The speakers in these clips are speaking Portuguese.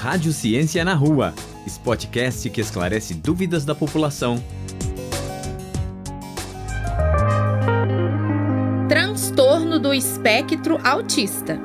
Rádio Ciência na Rua, esse podcast que esclarece dúvidas da população. Transtorno do espectro autista.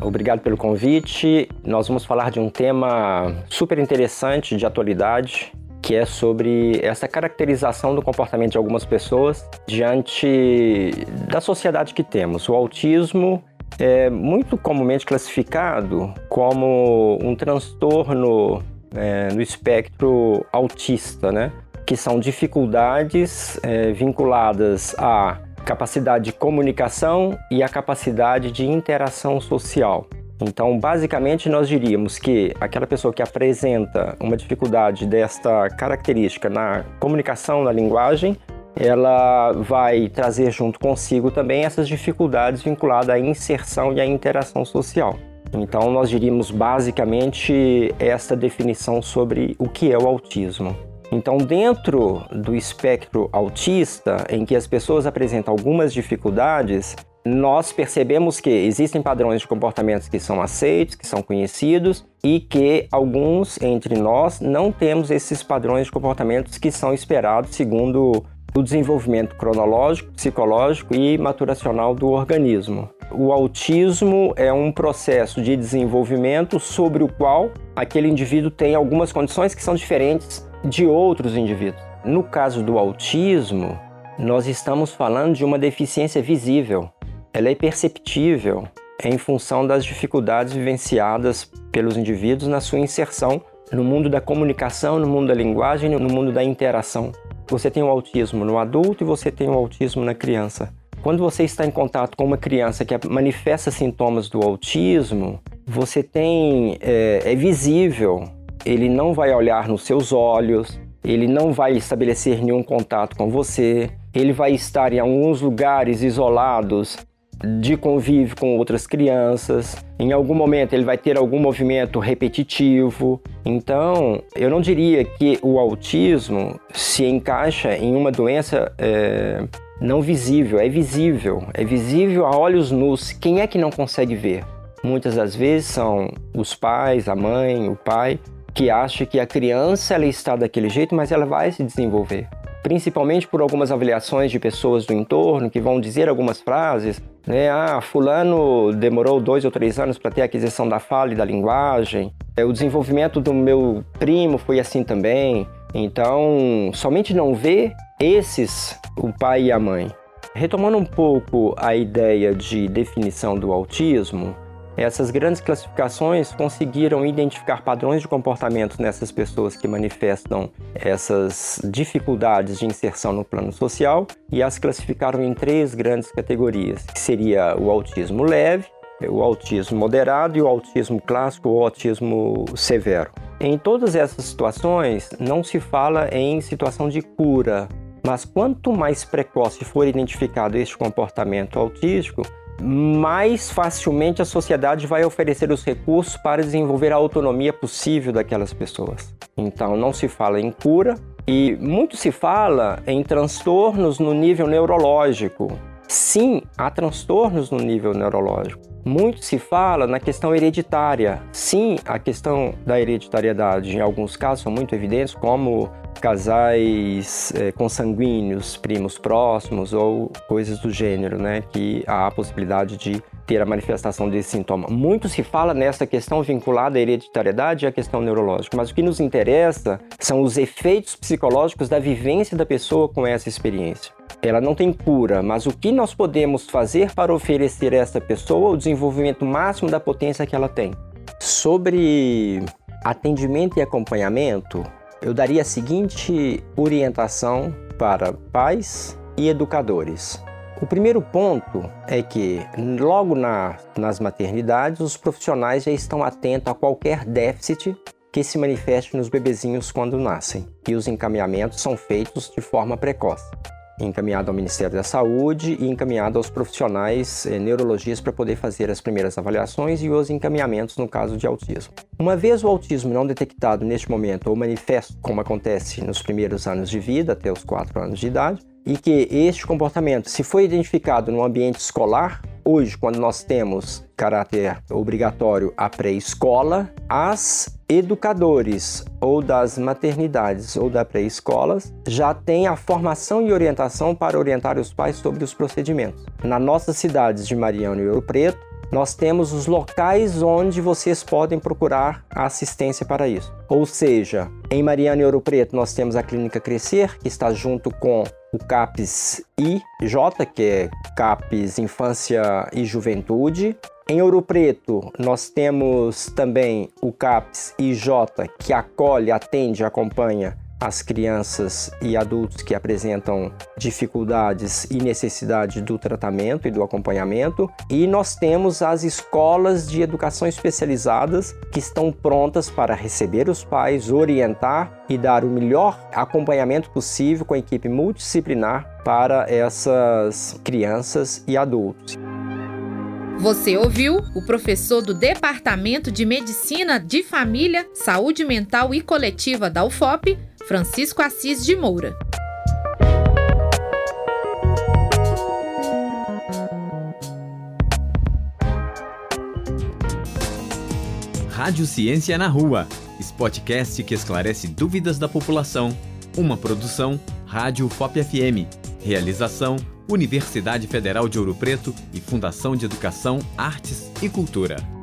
Obrigado pelo convite. Nós vamos falar de um tema super interessante de atualidade, que é sobre essa caracterização do comportamento de algumas pessoas diante da sociedade que temos. O autismo é muito comumente classificado como um transtorno é, no espectro autista, né? que são dificuldades é, vinculadas à capacidade de comunicação e à capacidade de interação social. Então, basicamente, nós diríamos que aquela pessoa que apresenta uma dificuldade desta característica na comunicação, na linguagem, ela vai trazer junto consigo também essas dificuldades vinculadas à inserção e à interação social. Então, nós diríamos basicamente esta definição sobre o que é o autismo. Então, dentro do espectro autista, em que as pessoas apresentam algumas dificuldades, nós percebemos que existem padrões de comportamentos que são aceitos, que são conhecidos e que alguns entre nós não temos esses padrões de comportamentos que são esperados segundo o desenvolvimento cronológico, psicológico e maturacional do organismo. O autismo é um processo de desenvolvimento sobre o qual aquele indivíduo tem algumas condições que são diferentes de outros indivíduos. No caso do autismo, nós estamos falando de uma deficiência visível. Ela é perceptível em função das dificuldades vivenciadas pelos indivíduos na sua inserção no mundo da comunicação, no mundo da linguagem, no mundo da interação. Você tem o autismo no adulto e você tem o autismo na criança. Quando você está em contato com uma criança que manifesta sintomas do autismo, você tem é, é visível. Ele não vai olhar nos seus olhos, ele não vai estabelecer nenhum contato com você, ele vai estar em alguns lugares isolados de convívio com outras crianças. Em algum momento ele vai ter algum movimento repetitivo. Então, eu não diria que o autismo se encaixa em uma doença é, não visível. É visível. É visível a olhos nus. Quem é que não consegue ver? Muitas das vezes são os pais, a mãe, o pai, que acha que a criança ela está daquele jeito, mas ela vai se desenvolver principalmente por algumas avaliações de pessoas do entorno que vão dizer algumas frases, né? Ah, fulano demorou dois ou três anos para ter a aquisição da fala e da linguagem. É, o desenvolvimento do meu primo foi assim também. Então, somente não ver esses, o pai e a mãe. Retomando um pouco a ideia de definição do autismo, essas grandes classificações conseguiram identificar padrões de comportamento nessas pessoas que manifestam essas dificuldades de inserção no plano social e as classificaram em três grandes categorias, que seria o autismo leve, o autismo moderado e o autismo clássico ou autismo severo. Em todas essas situações, não se fala em situação de cura, mas quanto mais precoce for identificado este comportamento autístico, mais facilmente a sociedade vai oferecer os recursos para desenvolver a autonomia possível daquelas pessoas. Então, não se fala em cura e muito se fala em transtornos no nível neurológico. Sim, há transtornos no nível neurológico. Muito se fala na questão hereditária. Sim, a questão da hereditariedade em alguns casos são muito evidentes, como casais é, consanguíneos, primos próximos ou coisas do gênero, né? Que há a possibilidade de ter a manifestação desse sintoma. Muito se fala nessa questão vinculada à hereditariedade e à questão neurológica, mas o que nos interessa são os efeitos psicológicos da vivência da pessoa com essa experiência. Ela não tem cura, mas o que nós podemos fazer para oferecer a essa pessoa o desenvolvimento máximo da potência que ela tem? Sobre atendimento e acompanhamento, eu daria a seguinte orientação para pais e educadores. O primeiro ponto é que, logo na, nas maternidades, os profissionais já estão atentos a qualquer déficit que se manifeste nos bebezinhos quando nascem, e os encaminhamentos são feitos de forma precoce encaminhado ao Ministério da Saúde e encaminhado aos profissionais eh, neurologistas para poder fazer as primeiras avaliações e os encaminhamentos no caso de autismo. Uma vez o autismo não detectado neste momento ou manifesto, como acontece nos primeiros anos de vida, até os 4 anos de idade, e que este comportamento, se foi identificado no ambiente escolar, hoje, quando nós temos caráter obrigatório a pré-escola, as educadores ou das maternidades ou da pré-escola já têm a formação e orientação para orientar os pais sobre os procedimentos. Na nossas cidades de Mariano e Ouro Preto, nós temos os locais onde vocês podem procurar assistência para isso. Ou seja, em Mariana e Ouro Preto nós temos a Clínica Crescer, que está junto com o CAPS IJ, que é CAPS Infância e Juventude. Em Ouro Preto, nós temos também o CAPS IJ, que acolhe, atende, acompanha as crianças e adultos que apresentam dificuldades e necessidade do tratamento e do acompanhamento. E nós temos as escolas de educação especializadas que estão prontas para receber os pais, orientar e dar o melhor acompanhamento possível com a equipe multidisciplinar para essas crianças e adultos. Você ouviu o professor do Departamento de Medicina de Família, Saúde Mental e Coletiva da UFOP, Francisco Assis de Moura. Rádio Ciência na Rua, podcast que esclarece dúvidas da população. Uma produção Rádio FOP FM. Realização Universidade Federal de Ouro Preto e Fundação de Educação, Artes e Cultura.